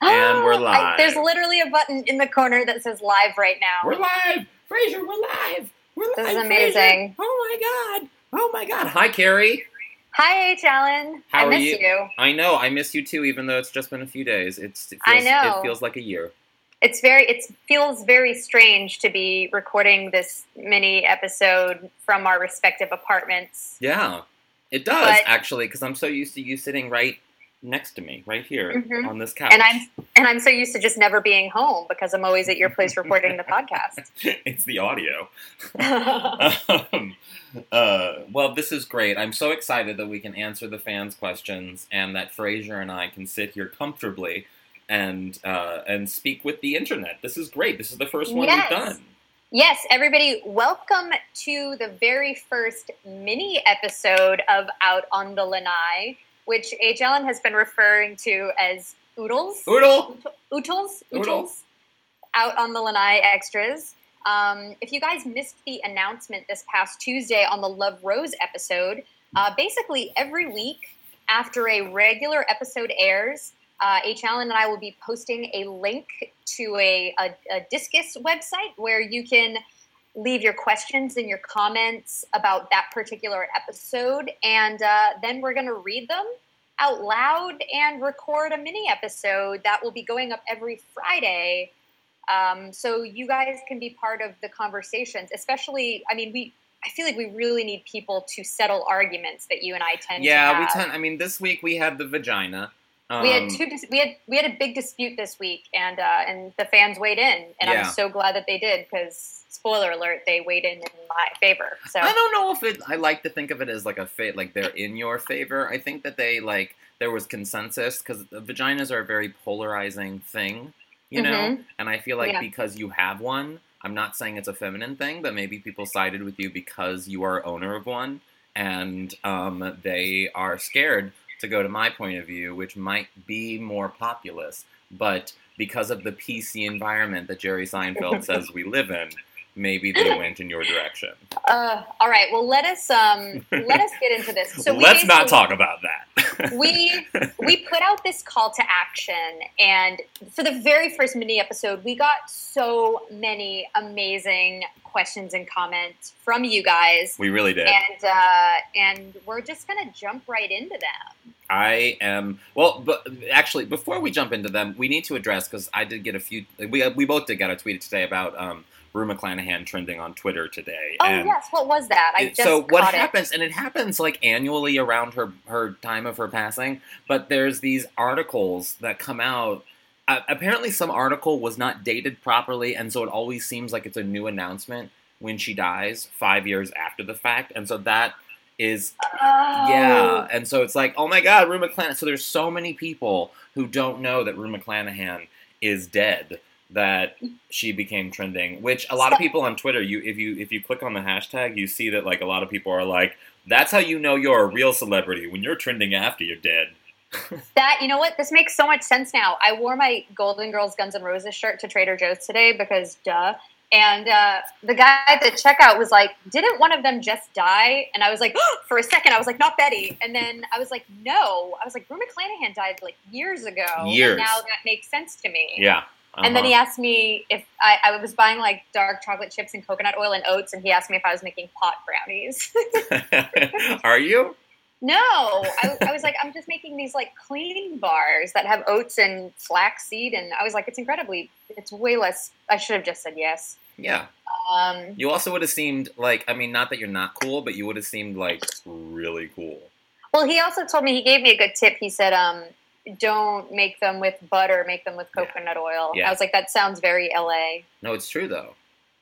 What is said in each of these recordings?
And we're I- live. there's literally a button in the corner that says live right now. We're live! Fraser, we're live! We're live! This is Frasier. amazing. Oh my god! Oh my god! Hi, Carrie. Hi, H. Alan. How I are miss you? you? I know, I miss you too, even though it's just been a few days. It's it I feels, know. It feels like a year. It's very. It feels very strange to be recording this mini episode from our respective apartments. Yeah, it does But- actually, because I'm so used to you sitting right next to me, right here Mhm. on this couch. And I'm and I'm so used to just never being home because I'm always at your place recording the podcast. it's the audio. um, uh, well, this is great. I'm so excited that we can answer the fans' questions and that Frasier and I can sit here comfortably and uh, and speak with the internet. This is great. This is the first one Yes. we've done. Yes, everybody, welcome to the very first mini episode of Out on the Lanai, which H. Alan has been referring to as Oodles. Oodle. Oodles. Oodles. Out on the Lanai extras. Um, if you guys missed the announcement this past Tuesday on the Love Rose episode, uh, basically every week after a regular episode airs, uh, H. Alan and I will be posting a link to a, a, a Disqus website where you can leave your questions and your comments about that particular episode, and uh, then we're going to read them out loud and record a mini episode that will be going up every Friday. Um, so you guys can be part of the conversations, especially, I mean, we, I feel like we really need people to settle arguments that you and I tend to Yeah, we tend. I mean, this week we had the vagina. Um, we had two. dis- We had we had a big dispute this week, and uh, and the fans weighed in, and Yeah. I'm so glad that they did because spoiler alert, they weighed in in my favor. So I don't know if it. I like to think of it as like a fate, like they're in your favor. I think that they like there was consensus because vaginas are a very polarizing thing, you know. Mhm. And I feel like Yeah. because you have one, I'm not saying it's a feminine thing, but maybe people sided with you because you are owner of one, and um, they are scared to go to my point of view, which might be more populist, but because of the PC environment that Jerry Seinfeld says we live in, maybe they went in your direction. Uh, all right. Well, let us um, let us get into this. So we Let's not talk about that. we we put out this call to action and for the very first mini episode we got so many amazing questions and comments from you guys we really did. and uh, and we're just gonna jump right into them I am well, but actually, before we jump into them, we need to address because I did get a few. We we both did get a tweet today about um, Rue McClanahan trending on Twitter today. oh and yes what was that i it- just so what caught it. happens, and it happens like annually around her her time of her passing. But there's these articles that come out. Uh, apparently, some article was not dated properly, and so it always seems like it's a new announcement when she dies five years after the fact, and so that is Oh. yeah, and so it's like, oh my God, Rue McClanahan. So there's so many people who don't know that Rue McClanahan is dead that she became trending. Which a lot of people on Twitter, you if you if you click on the hashtag, you see that like a lot of people are like, that's how you know you're a real celebrity when you're trending after you're dead. That you know what? This makes so much sense now. I wore my Golden Girls Guns and Roses shirt to Trader Joe's today because duh. And uh, the guy at the checkout was like, "Didn't one of them just die?" And I was like, for a second, I was like, "Not Betty." And then I was like, "No." I was like, "Rue McClanahan died like years ago." Years. And now that makes sense to me. Yeah. And then he uh-huh. asked me if I, I was buying like dark chocolate chips and coconut oil and oats, and he asked me if I was making pot brownies. are you? No, I, I was like, I'm just making these like clean bars that have oats and flaxseed, and I was like, it's incredibly, it's way less. I should have just said yes. Yeah. Um, You also would have seemed like, I mean, not that you're not cool, but you would have seemed like really cool. well, he also told me he gave me a good tip. He said, um, don't make them with butter, make them with Yeah. coconut oil. Yeah. I was like, that sounds very LA. No, it's true though.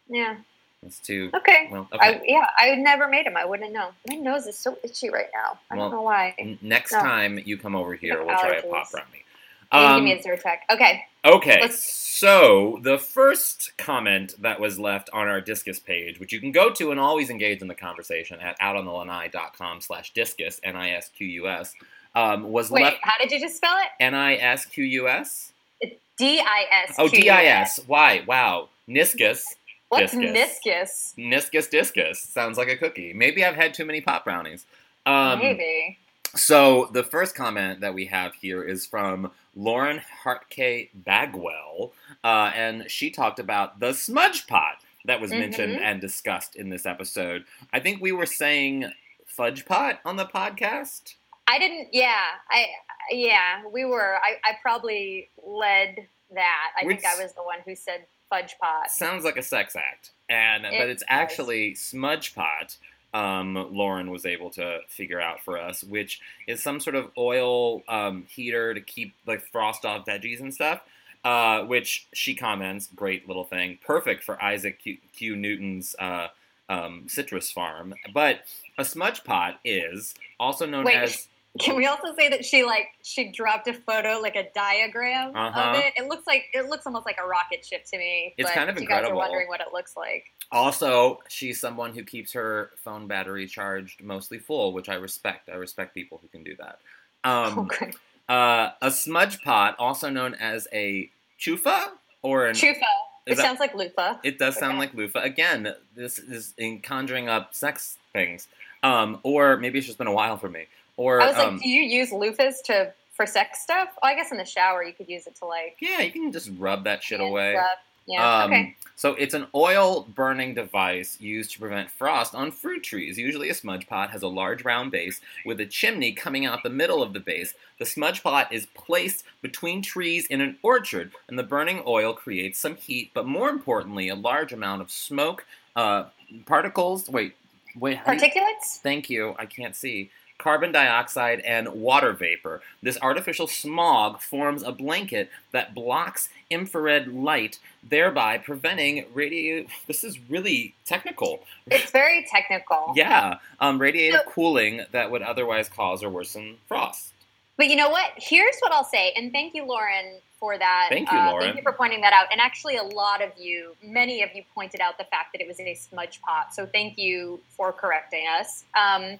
Yeah. It's too. Okay. Well, I, yeah, I never made them. I wouldn't know. My nose is so itchy right now. I Well, don't know why. N- Next No. time you come over here, we'll try a pop brownie. Um, give me a Zyrtec. Okay. Okay, Let's- so the first comment that was left on our Disqus page, which you can go to and always engage in the conversation at outonthelanai.com slash discus, N-I-S-Q-U-S, um, was Wait, left how did you just spell it? N-I-S-Q-U-S? D I S. Oh, D-I-S. Why? Wow. Niscus. What's Discus. meniscus? Niscus discus. Sounds like a cookie. Maybe I've had too many pop brownies. Um, Maybe. So the first comment that we have here is from Lauren Hartke Bagwell, uh, and she talked about the smudge pot that was mentioned Mhm. and discussed in this episode. I think we were saying fudge pot on the podcast. I didn't. Yeah, I. Yeah, we were. I, I probably led that. I Which- think I was the one who said fudge pot. Sounds like a sex act, and but it's does. actually smudge pot. Um, Lauren was able to figure out for us, which is some sort of oil um, heater to keep like frost off veggies and stuff. Uh, which she comments, great little thing, perfect for Isaac Q, Q Newton's uh, um, citrus farm. But a smudge pot is also known Wait, as Can we also say that she like she dropped a photo, like a diagram Uh-huh. of it? It looks like it looks almost like a rocket ship to me. It's but kind of you guys are wondering what it looks like. Also, she's someone who keeps her phone battery charged mostly full, which I respect. I respect people who can do that. Um, okay. uh, a smudge pot, also known as a chufa, or an, Chufa. It that- sounds like loofah. it does sound Okay. like loofah. Again, this is in conjuring up sex things, um, or maybe it's just been a while for me. Or I was like, um, do you use loofahs to for sex stuff? Oh, I guess in the shower you could use it to like yeah, you can just rub that shit away. Yeah. Um, okay. So it's an oil burning device used to prevent frost on fruit trees. Usually, a smudge pot has a large round base with a chimney coming out the middle of the base. The smudge pot is placed between trees in an orchard, and the burning oil creates some heat, but more importantly, a large amount of smoke, uh, particles. Wait, wait. do you- Particulates? Thank you. I can't see. Carbon dioxide and water vapor. This artificial smog forms a blanket that blocks infrared light, thereby preventing radio. This is really technical. It's very technical. Yeah, um, radiative So- cooling that would otherwise cause or worsen frost. But you know what? Here's what I'll say, and thank you, Lauren, for that. Thank you, Uh, Lauren. Thank you for pointing that out. And actually, a lot of you, many of you, pointed out the fact that it was a smudge pot. So thank you for correcting us. Um,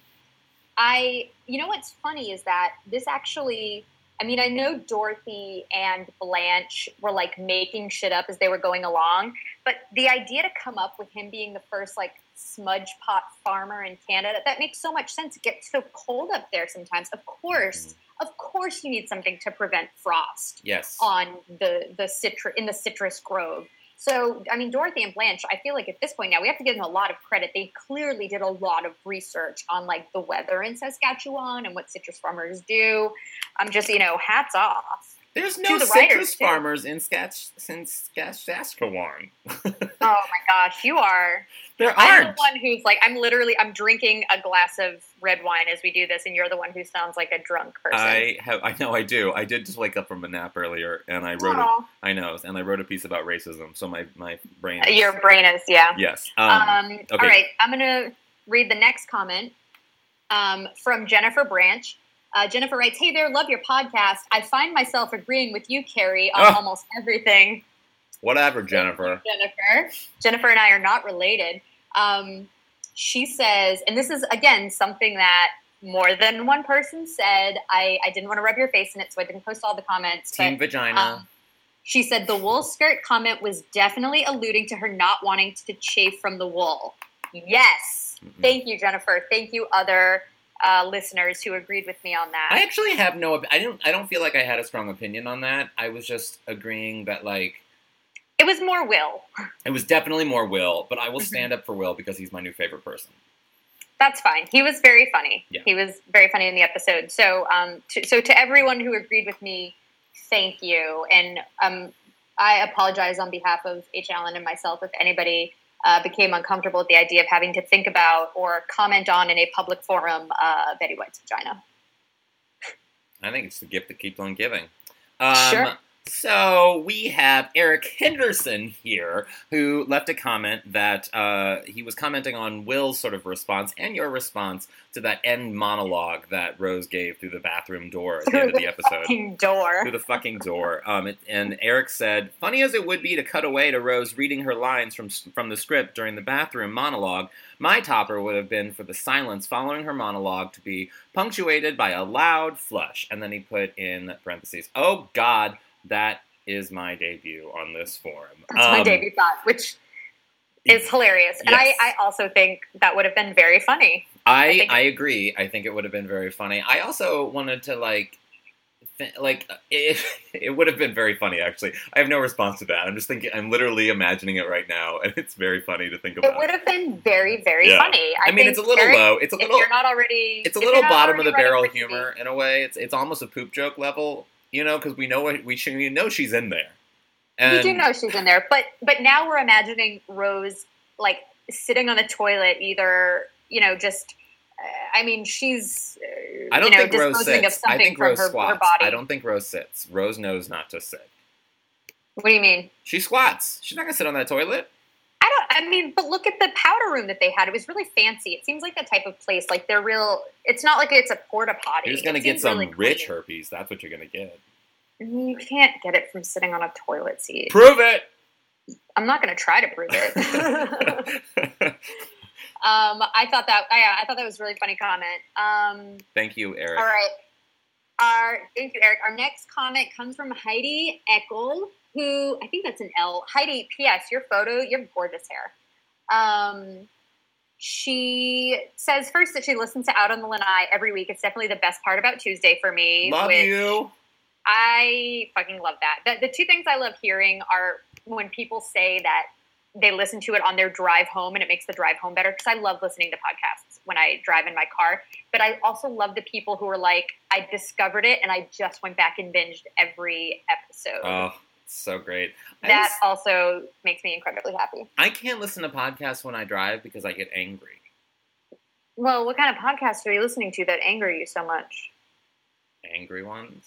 I, you know, what's funny is that this actually. I mean, I know Dorothy and Blanche were like making shit up as they were going along, but the idea to come up with him being the first like smudge pot farmer in Canada, that makes so much sense. It gets so cold up there sometimes. Of course, of course you need something to prevent frost Yes. on the the citrus in the citrus grove. So, I mean, Dorothy and Blanche, I feel like at this point now we have to give them a lot of credit. They clearly did a lot of research on like the weather in Saskatchewan and what citrus farmers do. I'm just, you know, hats off. There's no the citrus writers, too. farmers in Sketch since Saskatchewan. Oh my gosh, you are. There I'm the aren't. one who's like, I'm literally, I'm drinking a glass of red wine as we do this, and you're the one who sounds like a drunk person. I have. I know. I do. I did just wake up from a nap earlier, and I wrote. A. I know, and I wrote a piece about racism. So my my brain. Is- Your brain is, yeah. Yes. Um, Um, All right, I'm going to read the next comment um, from Jennifer Branch. Uh, Jennifer writes, Hey there, love your podcast. I find myself agreeing with you, Carrie, on Oh. almost everything. whatever, Jennifer. Jennifer. Jennifer and I are not related. Um, she says, and this is, again, something that more than one person said. I, I didn't want to rub your face in it, so I didn't post all the comments. Team but, vagina. um, she said the wool skirt comment was definitely alluding to her not wanting to chafe from the wool. Yes. Mm-mm. Thank you, Jennifer. Thank you, other uh, listeners who agreed with me on that. I actually have no. I don't. I don't feel like I had a strong opinion on that. I was just agreeing that like it was more Will. it was definitely more Will, but I will Mhm. stand up for Will because he's my new favorite person. That's fine. He was very funny. Yeah. He was very funny in the episode. So, um, to, so to everyone who agreed with me, thank you. And um, I apologize on behalf of H. Alan and myself if anybody uh, became uncomfortable with the idea of having to think about or comment on in a public forum uh, Betty White's vagina. I think it's the gift that keeps on giving. Um, Sure. So we have Eric Henderson here, who left a comment that uh, he was commenting on Will's sort of response and your response to that end monologue that Rose gave through the bathroom door at the end of the episode. Fucking door. through the fucking door. Um, it, and Eric said, "Funny as it would be to cut away to Rose reading her lines from from the script during the bathroom monologue, my topper would have been for the silence following her monologue to be punctuated by a loud flush." And then he put in parentheses, "Oh God, that is my debut on this forum." That's my Um, debut thought, which is hilarious. And Yes. I, I also think that would have been very funny. I think- I agree. I think it would have been very funny. I also wanted to like. Th- like it, it would have been very funny actually i have no response to that i'm just thinking i'm literally imagining it right now and it's very funny to think about It would have been very, very Yeah. funny. I, I mean, it's a little low. It's a if little. you're not already, It's a little bottom of the barrel writing for TV, humor in a way. It's it's almost a poop joke level, you know, because we know what we should we know she's in there. And we do know she's in there, but but now we're imagining Rose like sitting on a toilet, either you know, just. Uh, I mean, she's. Uh, I don't you know, think Rose sits. I think Rose her, squats. her body. I don't think Rose sits. Rose knows not to sit. What do you mean? She squats. She's not gonna sit on that toilet. I don't. I mean, but look at the powder room that they had. It was really fancy. It seems like the type of place like they're real. It's not like it's a porta potty. You're just gonna It get some really rich clean. herpes. That's what you're gonna get. You can't get it from sitting on a toilet seat. Prove it. I'm not going to try to prove it. um, I thought that. I, I thought that was a really funny comment. Um, Thank you, Eric. all right. Our thank you, Eric. Our next comment comes from Heidi Eckel, who I think that's an L. Heidi, P.S. Your photo, you have gorgeous hair. Um, she says first that she listens to Out on the Lanai every week. It's definitely the best part about Tuesday for me. Love you. I fucking love that. The, the two things I love hearing are when people say that they listen to it on their drive home and it makes the drive home better because I love listening to podcasts when I drive in my car. But I also love the people who are like, I discovered it and I just went back and binged every episode. Oh, so great. That also makes me incredibly happy. I can't listen to podcasts when I drive because I get angry. Well, what kind of podcasts are you listening to that anger you so much? Angry ones.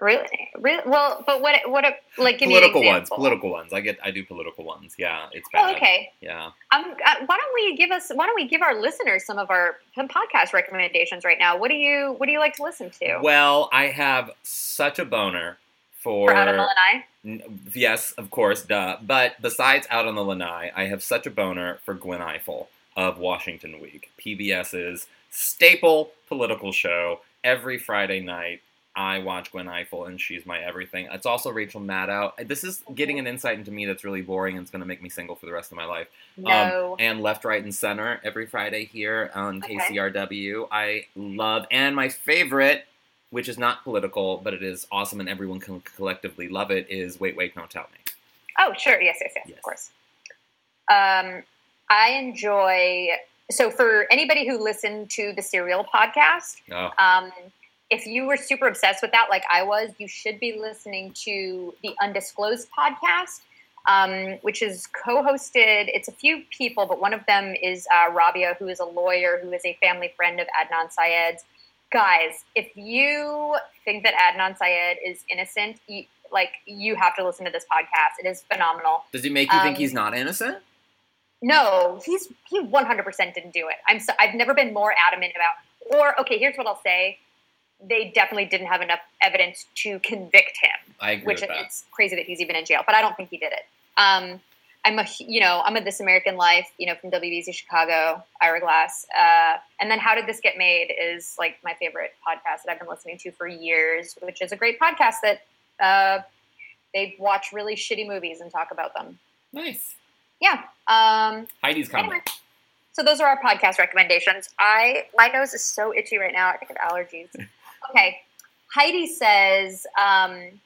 Really? really? Well, but what? What? Like, give political ones. Political ones. I get. I do political ones. Yeah, it's bad. Oh, okay. Yeah. Um, uh, why don't we give us? Why don't we give our listeners some of our some podcast recommendations right now? What do you What do you like to listen to? Well, I have such a boner for. For Out on the Lanai? N- yes, of course, duh. But besides Out on the Lanai, I have such a boner for Gwen Ifill of Washington Week, PBS's staple political show. Every Friday night, I watch Gwen Ifill, and she's my everything. It's also Rachel Maddow. This is getting an insight into me that's really boring and it's going to make me single for the rest of my life. No. Um, and Left, Right, and Center every Friday here on Okay. KCRW. I love, and my favorite, which is not political, but it is awesome and everyone can collectively love it, is Wait, Wait, Don't Tell Me. oh, sure. Yes, yes, yes, Yes. Of course. Um, I enjoy. So, for anybody who listened to the Serial podcast, Oh, um, if you were super obsessed with that, like I was, you should be listening to the Undisclosed podcast, um, which is co-hosted. It's a few people, but one of them is uh, Rabia, who is a lawyer who is a family friend of Adnan Syed's. Guys, if you think that Adnan Syed is innocent, you, like you have to listen to this podcast. It is phenomenal. does it make you think um, he's not innocent? No, he's he 100% didn't do it. I'm so, I've never been more adamant about. Or okay, here's what I'll say: they definitely didn't have enough evidence to convict him, I agree which with that. it's crazy that he's even in jail. But I don't think he did it. Um, I'm a you know I'm a This American Life you know from WBEZ Chicago, Ira Glass, uh, and then How Did This Get Made is like my favorite podcast that I've been listening to for years, which is a great podcast that uh, they watch really shitty movies and talk about them. Nice. Yeah. Um, Heidi's comment. Anyway, so those are our podcast recommendations. I my nose is so itchy right now. I think I have allergies. Okay, Heidi says. Um,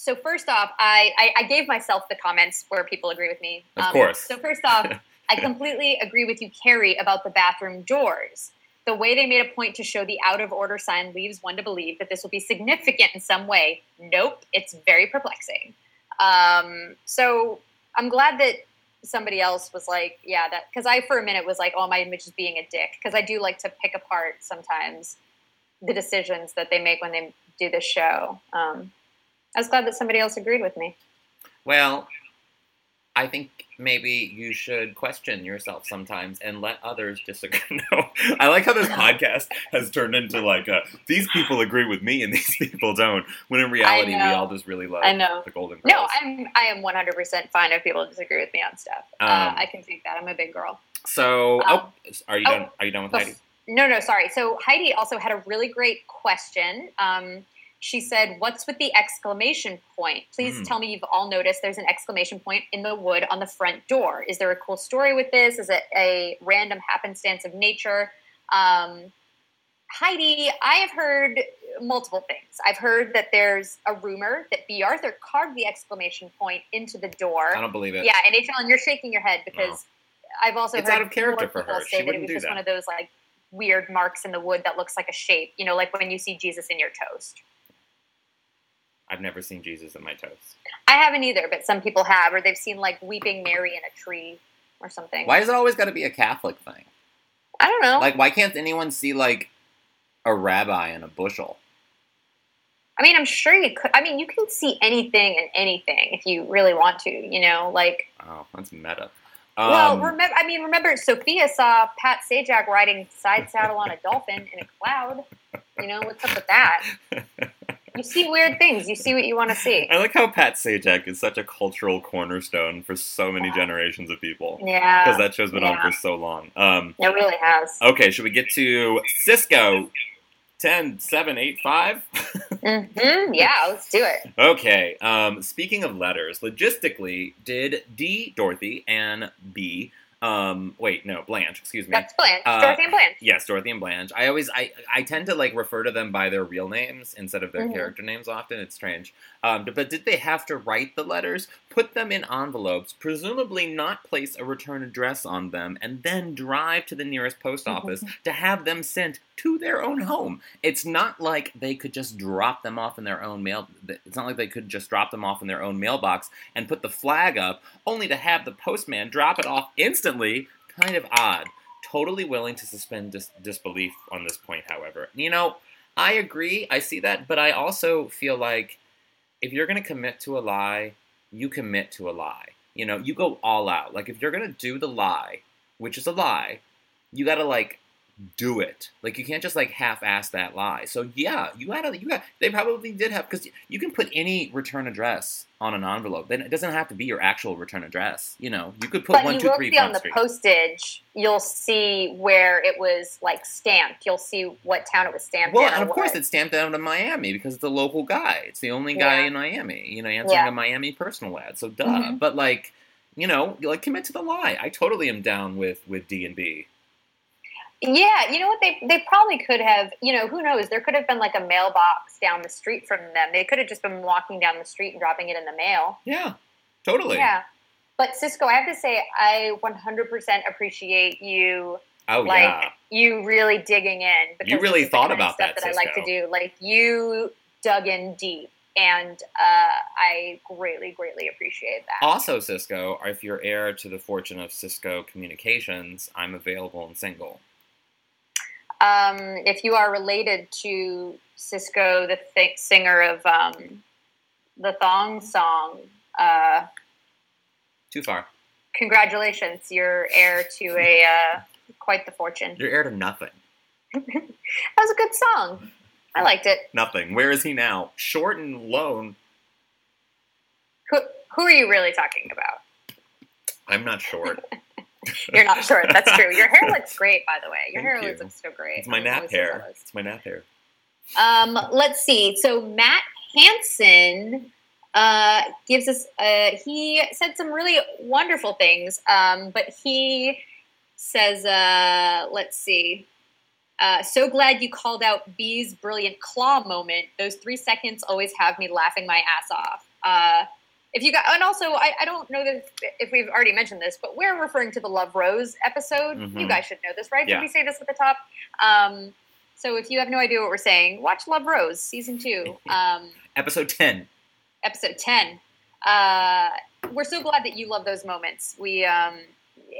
so first off, I, I I gave myself the comments where people agree with me. Of Um, course. So first off, I completely agree with you, Carrie, about the bathroom doors. The way they made a point to show the out of order sign leaves one to believe that this will be significant in some way. Nope, it's very perplexing. Um, so I'm glad that somebody else was like, yeah, that because I for a minute was like, oh, my image is being a dick because I do like to pick apart sometimes the decisions that they make when they do this show. Um, I was glad that somebody else agreed with me. Well, I think maybe you should question yourself sometimes and let others disagree. no, I like how this podcast has turned into like a, these people agree with me and these people don't. When in reality, we all just really love I know. the Golden Girls. No, I'm I am 100 percent fine if people disagree with me on stuff. uh, Um, I can take that. I'm a big girl. So, Um, oh, are you oh, done? Are you done with Heidi? No, no, sorry. So Heidi also had a really great question. Um, she said, "What's with the exclamation point? Please Hmm. tell me you've all noticed there's an exclamation point in the wood on the front door. Is there a cool story with this? Is it a random happenstance of nature?" Um, Heidi, I have heard multiple things. I've heard that there's a rumor that Bea Arthur carved the exclamation point into the door. I don't believe it. Yeah, and H. you're shaking your head because I've also It's heard out of character for her. say She that it was do just that. one of those like weird marks in the wood that looks like a shape. You know, like when you see Jesus in your toast. I've never seen Jesus in my toast. I haven't either, but some people have, or they've seen like weeping Mary in a tree or something. Why is it always got to be a Catholic thing? I don't know. Like, why can't anyone see like a rabbi in a bushel? I mean, I'm sure you could. I mean, you can see anything and anything if you really want to. You know, like Oh, that's meta. well, Um, remember. I mean, remember Sophia saw Pat Sajak riding side saddle on a dolphin in a cloud. You know, what's up with that? You see weird things. You see what you want to see. I like how Pat Sajak is such a cultural cornerstone for so many generations of people. Yeah, Because that show's been on for so long. Um, it really has. okay, should we get to Cisco 10, 7, 8, 5? hmm Yeah, let's do it. okay, um, speaking of letters, logistically, did D, Dorothy, and B, um, wait, no, Blanche, excuse me. That's Blanche. Uh, Dorothy and Blanche. Yes, Dorothy and Blanche. I always I I tend to like refer to them by their real names instead of their Mhm. character names. Often it's strange. Um, but did they have to write the letters, put them in envelopes, presumably not place a return address on them, and then drive to the nearest post Mm-hmm. office to have them sent to their own home? It's not like they could just drop them off in their own mail. It's not like they could just drop them off in their own mailbox and put the flag up, only to have the postman drop it off instantly. Kind of odd totally willing to suspend dis- disbelief on this point, however. You know, I agree, I see that, but I also feel like if you're going to commit to a lie, you commit to a lie. You know, you go all out. Like, if you're going to do the lie, which is a lie, you got to, like, do it. Like, you can't just, like, half ass that lie. So, yeah, you got to, you got, they probably did have, because you can put any return address on an envelope. Then it doesn't have to be your actual return address. You know, you could put But one, you two, will three see on the Street. postage, you'll see where it was like stamped. You'll see what town it was stamped Well, in. and of course it's stamped out in Miami because it's the local guy. It's the only guy Yeah. in Miami, you know, answering Yeah. a Miami personal ad. So duh. Mhm. But like, you know, like commit to the lie. I totally am down with with D and B. Yeah, you know what? They they probably could have. You know, who knows? There could have been like a mailbox down the street from them. They could have just been walking down the street and dropping it in the mail. Yeah, totally. Yeah. But Cisco, I have to say, I 100% appreciate you Oh like yeah. you really digging in. Because You really this is the thought about stuff that, that I like to do. Like you dug in deep, and uh, I greatly, greatly appreciate that. Also, Cisco, if you're heir to the fortune of Cisco Communications, I'm available and single. Um, if you are related to Cisco, the th- singer of um, the Thong Song, uh, Too far. congratulations, you're heir to a uh, quite the fortune. You're heir to nothing. That was a good song. I liked it. Nothing. Where is he now? Short and lone. Who, who are you really talking about? I'm not short. You're not sure. That's true. Your hair looks great, by the way. Your Thank hair you. looks, so great. It's my I'm nap hair. It's my nap hair. Um, let's see. So Matt Hansen uh, gives us. Uh, he said some really wonderful things, um, but he says, uh, "Let's see." Uh, so glad you called out Bea's brilliant claw moment. Those three seconds always have me laughing my ass off. Uh, if you got, and also I, I don't know that if, we've already mentioned this, but we're referring to the Love Rose episode. You Mhm. guys should know this, right? Yeah. Did we say this at the top? Um, so if you have no idea what we're saying, watch Love Rose season two, um, Episode 10. episode ten. Uh, we're so glad that you love those moments. We, um,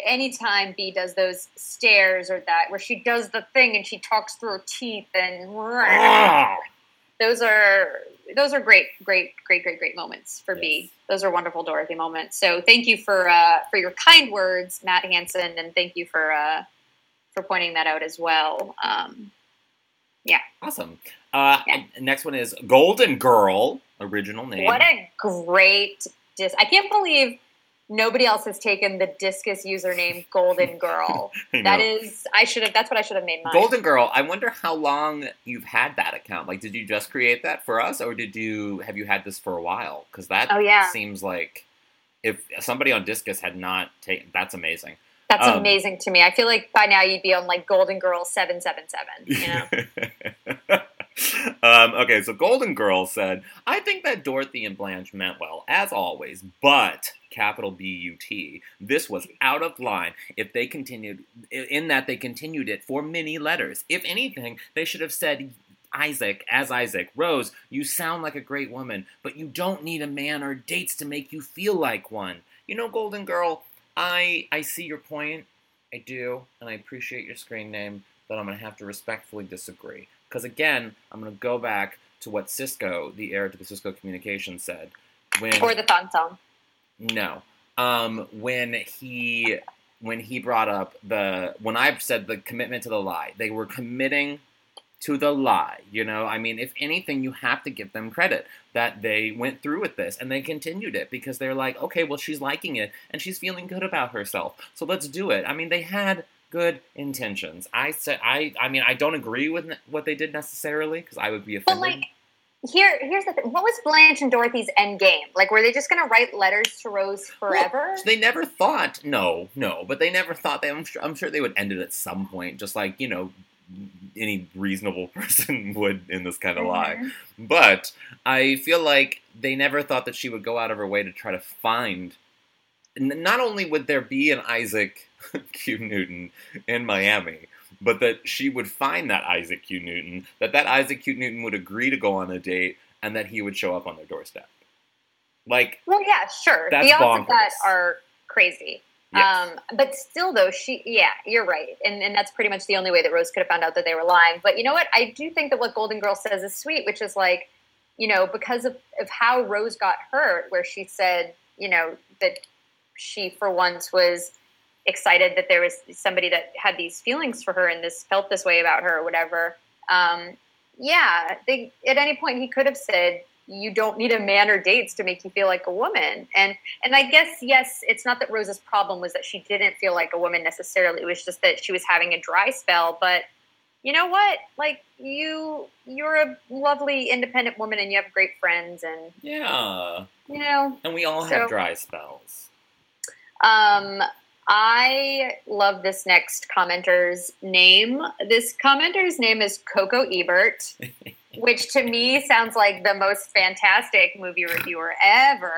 anytime Bea does those stares or that where she does the thing and she talks through her teeth and Ah! those are those are great, great, great, great, great moments for Yes. Bea. Those are wonderful Dorothy moments. So thank you for uh, for your kind words, Matt Hansen, and thank you for uh, for pointing that out as well. Um, yeah. Awesome. Uh, Yeah. Next one is Golden Girl, original name. what a great dis! I can't believe nobody else has taken the discus username Golden Girl. That is, I should have. That's what I should have made mine. Golden Girl. I wonder how long you've had that account. Like, did you just create that for us, or did you have you had this for a while? Because that Oh, yeah. seems like if somebody on Disqus had not taken, that's amazing. That's um, amazing to me. I feel like by now you'd be on like Golden Girl seven seven seven. You know. um, okay, so Golden Girl said, I think that Dorothy and Blanche meant well, as always, but capital B U T. This was out of line if they continued, in that they continued it for many letters. If anything, they should have said, Isaac, as Isaac, Rose, you sound like a great woman, but you don't need a man or dates to make you feel like one. You know, Golden Girl, I I see your point. I do, and I appreciate your screen name, but I'm going to have to respectfully disagree. Because again, I'm going to go back to what Cisco, the heir to the Cisco Communications, said when or the thong song. no, um, when he when he brought up the when I said the commitment to the lie, they were committing to the lie. You know, I mean, if anything, you have to give them credit that they went through with this and they continued it because they're like, okay, well, she's liking it and she's feeling good about herself, so let's do it. I mean, they had good intentions. I said, I, I mean, I don't agree with ne- what they did necessarily because I would be offended. But like, here, here's the thing. What was Blanche and Dorothy's end game? Like, were they just going to write letters to Rose forever? So they never thought, no, no, but they never thought that. I'm sure, I'm sure they would end it at some point, just like you know, any reasonable person would in this kind of lie. Mhm. But I feel like they never thought that she would go out of her way to try to find. Not only would there be an Isaac Q Newton in Miami, but that she would find that Isaac Q Newton, that that Isaac Q Newton would agree to go on a date, and that he would show up on their doorstep. Like, Well, yeah, sure. That's the odds of that are crazy. yes. Um, but still, though, she, yeah, you're right. And, and that's pretty much the only way that Rose could have found out that they were lying. But you know what? I do think that what Golden Girl says is sweet, which is like, you know, because of, of how Rose got hurt, where she said, you know, that she for once was excited that there was somebody that had these feelings for her and this felt this way about her or whatever. Um, yeah, they, at any point he could have said, you don't need a man or dates to make you feel like a woman. And and I guess yes, it's not that Rose's problem was that she didn't feel like a woman necessarily. It was just that she was having a dry spell. But you know what? Like you, you're a lovely independent woman, and you have great friends, and yeah. you know. And we all So- have dry spells. Um, I love this next commenter's name. This commenter's name is Coco Ebert, which to me sounds like the most fantastic movie reviewer ever.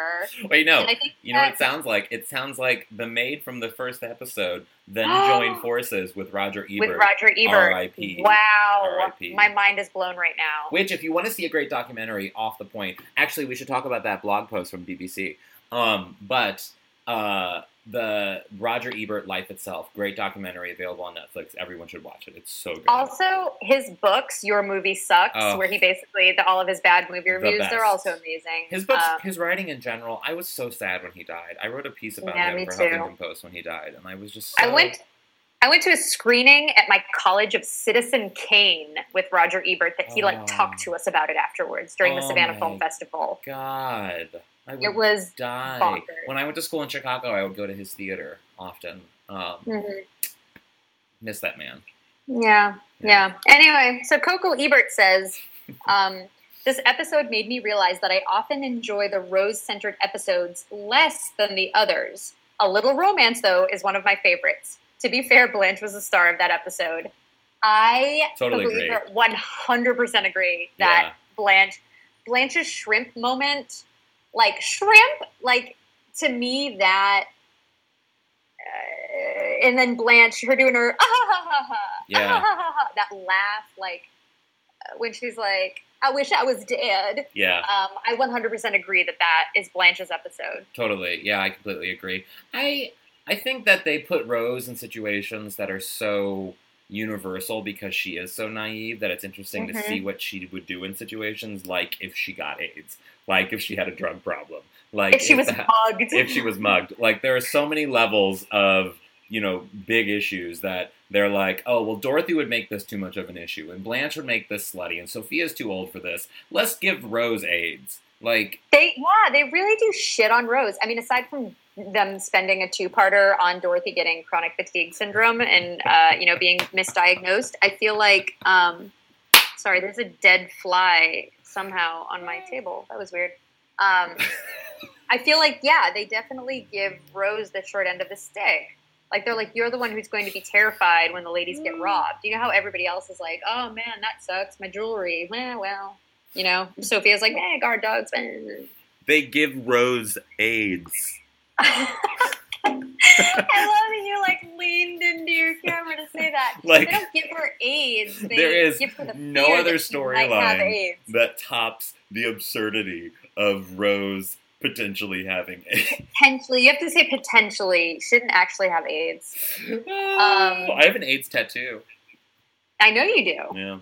Wait, no. You know what it sounds like? It sounds like the maid from the first episode then joined forces with Roger Ebert. with Roger Ebert. R.I.P.. Wow, R.I.P.. my mind is blown right now. Which, if you want to see a great documentary off the point, actually, we should talk about that blog post from BBC. Um, but uh, the Roger Ebert Life Itself, great documentary available on Netflix. Everyone should watch it. It's so good. Also, his books, Your Movie Sucks, Oh. where he basically the, all of his bad movie reviews, they're best. also amazing. his books, Um, his writing in general, I was so sad when he died. I wrote a piece about Yeah, him for too. Huffington Post when he died, and I was just so I went. I went to a screening at my college of Citizen Kane with Roger Ebert that he Oh. like talked to us about it afterwards during the Oh Savannah my Film Festival. God, I would It was die. bonkers. When I went to school in Chicago, I would go to his theater often. Um, Mhm. Miss that man. Yeah, yeah. Anyway, so Coco Ebert says, um, this episode made me realize that I often enjoy the rose centered episodes less than the others. A Little Romance, though, is one of my favorites. To be fair, Blanche was the star of that episode. I Totally agree. 100% agree that Blanche, Blanche's shrimp moment like shrimp, like to me that. Uh, and then Blanche, her doing her ah, ha, ha, ha, ha, Yeah. ah, ha, ha, ha, that laugh, like uh, when she's like, "I wish I was dead." Yeah. Um, I 100% agree that that is Blanche's episode. Totally. Yeah, I completely agree. I I think that they put Rose in situations that are so universal because she is so naive that it's interesting to Mhm. see what she would do in situations like if she got AIDS, like if she had a drug problem, like If she was that- mugged, if she was mugged. Like there are so many levels of you know big issues that they're like, oh well, Dorothy would make this too much of an issue, and Blanche would make this slutty, and Sophia's too old for this. Let's give Rose AIDS. Like They yeah, they really do shit on Rose. I mean, aside from them spending a two-parter on Dorothy getting chronic fatigue syndrome and uh, you know being misdiagnosed, I feel like um, sorry, there's a dead fly somehow on my table. That was weird. Um, I feel like yeah, they definitely give Rose the short end of the stick. Like they're like, you're the one who's going to be terrified when the ladies get robbed. You know how everybody else is like, oh man, that sucks, my jewelry. Eh, well, you know, Sophia's like, eh, guard dogs. they give Rose AIDS. I love that you like leaned into your camera to say that. Like, they don't give her AIDS. They there is give her the no other that she might have storyline that tops the absurdity of Rose potentially having AIDS. Potentially, you have to say potentially. She didn't actually have AIDS. Um, I have an AIDS tattoo. I know you do. Yeah.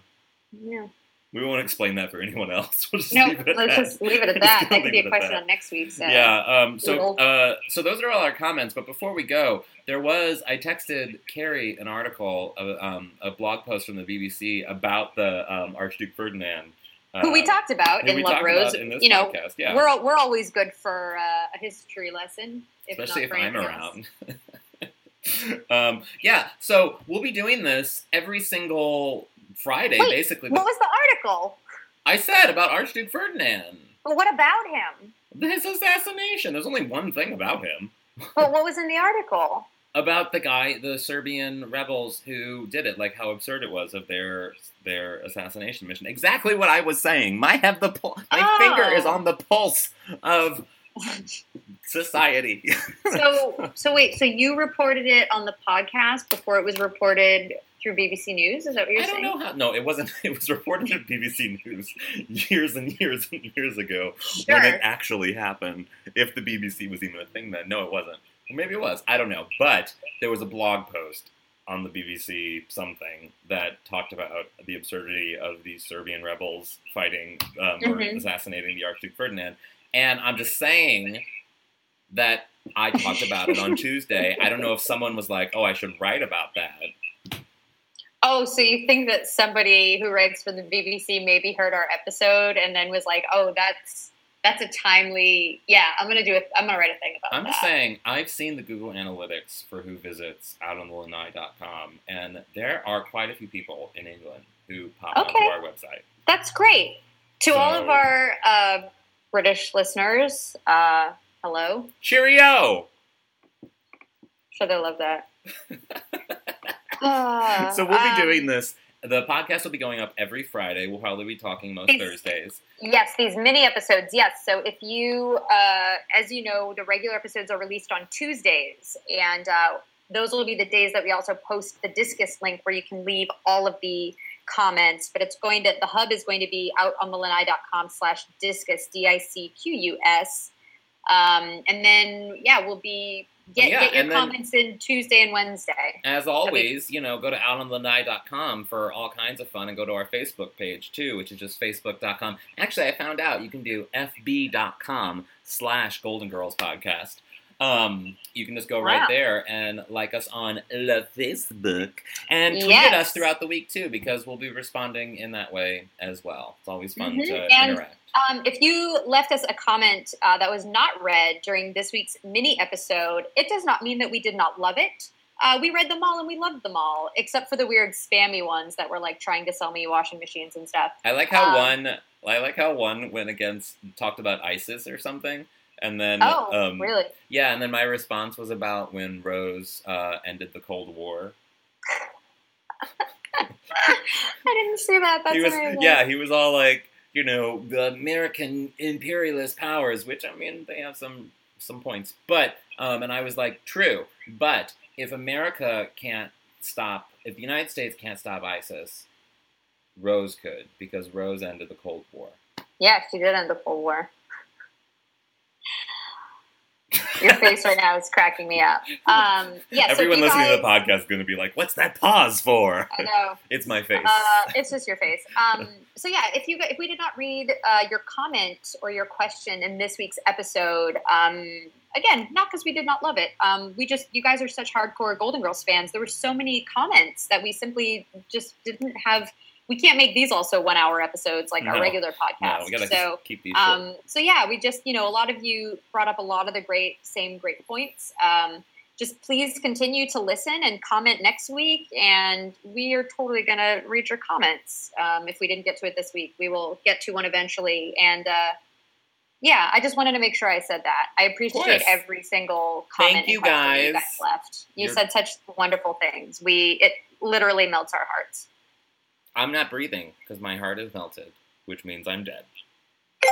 Yeah. We won't explain that for anyone else. We'll just No, leave it at let's that. just leave it at that. That could be a question on next week's. Uh, yeah. Um, so, uh, so those are all our comments. But before we go, there was I texted Carrie an article, of, um, a blog post from the BBC about the um, Archduke Ferdinand, uh, Who we talked about in Love Rose. in you know, podcast. Yeah, we're we're always good for uh, a history lesson, if especially not if I'm around. um, yeah, so we'll be doing this every single Friday, Wait, basically. What was the article? I said about Archduke Ferdinand, But what about him? his assassination. There's only one thing about him. But what was in the article? About the guy, the Serbian rebels who did it, like how absurd it was of their their assassination mission. Exactly what I was saying. My have the pul- my Oh. finger is oh. on the pulse of society. So so wait, so you reported it on the podcast before it was reported through BBC News? Is that what you're I don't saying? know how. No, it wasn't. It was reported at BBC News years and years and years ago when it actually happened. If the BBC was even a thing then, no, it wasn't. Or maybe it was. I don't know. But there was a blog post on the BBC something that talked about the absurdity of these Serbian rebels fighting um, or Mhm. assassinating the Archduke Ferdinand. And I'm just saying that I talked about it on Tuesday. I don't know if someone was like, "Oh, I should write about that." Oh, so you think that somebody who writes for the BBC maybe heard our episode and then was like, "Oh, that's that's a timely. Yeah, I'm gonna do it. I'm gonna write a thing about I'm that." just saying, I've seen the Google Analytics for who visits outonthelanai.com, and there are quite a few people in England who pop Okay. onto our website. That's great. To all of our uh, British listeners, uh, hello. Cheerio! Sure, they love that. Uh, so we'll be um, doing this. The podcast will be going up every Friday. We'll probably be talking most It's- Thursdays. Yes, these mini episodes. Yes. So if you, uh, as you know, the regular episodes are released on Tuesdays, and uh, those will be the days that we also post the Disqus link where you can leave all of the comments. But it's going to the hub is going to be out on the slash discus d i c q u s, um, and then yeah, we'll be Oh, get Yeah, get your and then- comments in Tuesday and Wednesday. As always, you know, go to outonthelanai.com for all kinds of fun and go to our Facebook page too, which is just facebook.com. Actually, I found out you can do fb.com slash Golden Girls Podcast. Um, you can just go right there and like us on the Facebook and tweet Yes. at us throughout the week too, because we'll be responding in that way as well. It's always fun Mhm. to And- interact. Um, if you left us a comment uh, that was not read during this week's mini episode, it does not mean that we did not love it. Uh, we read them all and we loved them all, except for the weird spammy ones that were like trying to sell me washing machines and stuff. I like how um, one I like how one went against talked about ISIS or something. And then Oh, um, really? Yeah, and then my response was about when Rose uh, ended the Cold War. I didn't see that. That's he was, amazing. yeah, he was all like, you know, the American imperialist powers, which I mean, they have some some points. But um, and I was like, true. But if America can't stop, if the United States can't stop ISIS, Rose could because Rose ended the Cold War. Yeah, she did end the Cold War. Your face right now is cracking me up. Um, yeah, Everyone so listening to the podcast is going to be like, "What's that pause for?" I know. it's my face. Uh, it's just your face. Um, so yeah, if you if we did not read uh, your comment or your question in this week's episode, um, again, not because we did not love it. Um, we just you guys are such hardcore Golden Girls fans. There were so many comments that we simply just didn't have. We can't make these also one hour episodes like No. our regular no, podcast. to so keep these. short. um, so yeah, we just you know a lot of you brought up a lot of the great same great points. Um, just please continue to listen and comment next week, and we are totally gonna read your comments. Um, if we didn't get to it this week, we will get to one eventually. And uh, yeah, I just wanted to make sure I said that. I appreciate every single Thank comment you, question you guys. guys left. You You're- said such wonderful things. We it literally melts our hearts. I'm not breathing because my heart is melted, which means I'm dead.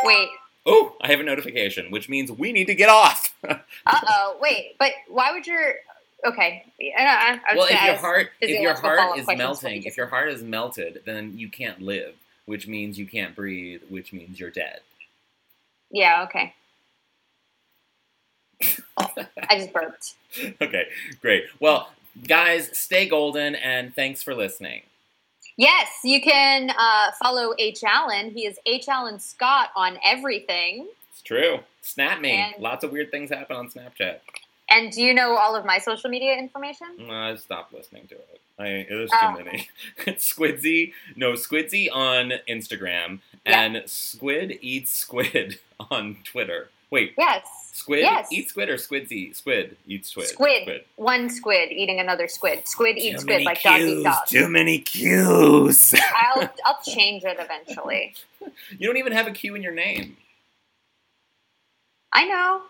Wait, Oh, I have a notification, which means we need to get off. uh oh, wait, but why would your okay? I, well, if your heart if your heart is melting, if your heart is melted, then you can't live, which means you can't breathe, which means you're dead. Yeah, okay. I just burped. okay, great. Well, guys, stay golden, and thanks for listening. Yes, you can uh, follow H. Alan. He is H. Alan Scott on everything. It's true. Snap me. And- Lots of weird things happen on Snapchat. And do you know all of my social media information? No, I stopped listening to it. I, there's Oh. too many. Squidsy, no, Squidsy on Instagram, Yeah. and Squid eats squid on Twitter. Wait, Yes. Squid Yes. eat squid or Squidsy? Squid eats squid. Squid. squid. One squid eating another squid. Squid eats squid many like dog cues, eat dog. Too many cues. I'll I'll change it eventually. you don't even have a Q in your name. I know.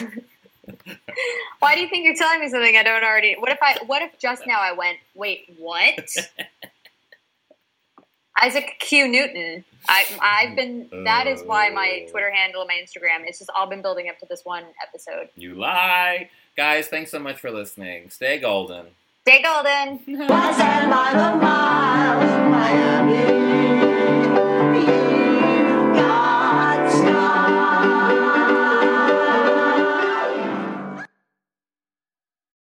Why do you think you're telling me something I don't already? What if I? What if just now I went? Wait, what? Isaac Q Newton. I, I've been. That is why my Oh. Twitter handle and my Instagram. It's just all been building up to this one episode. you lie. Guys, thanks so much for listening. Stay golden. Stay golden.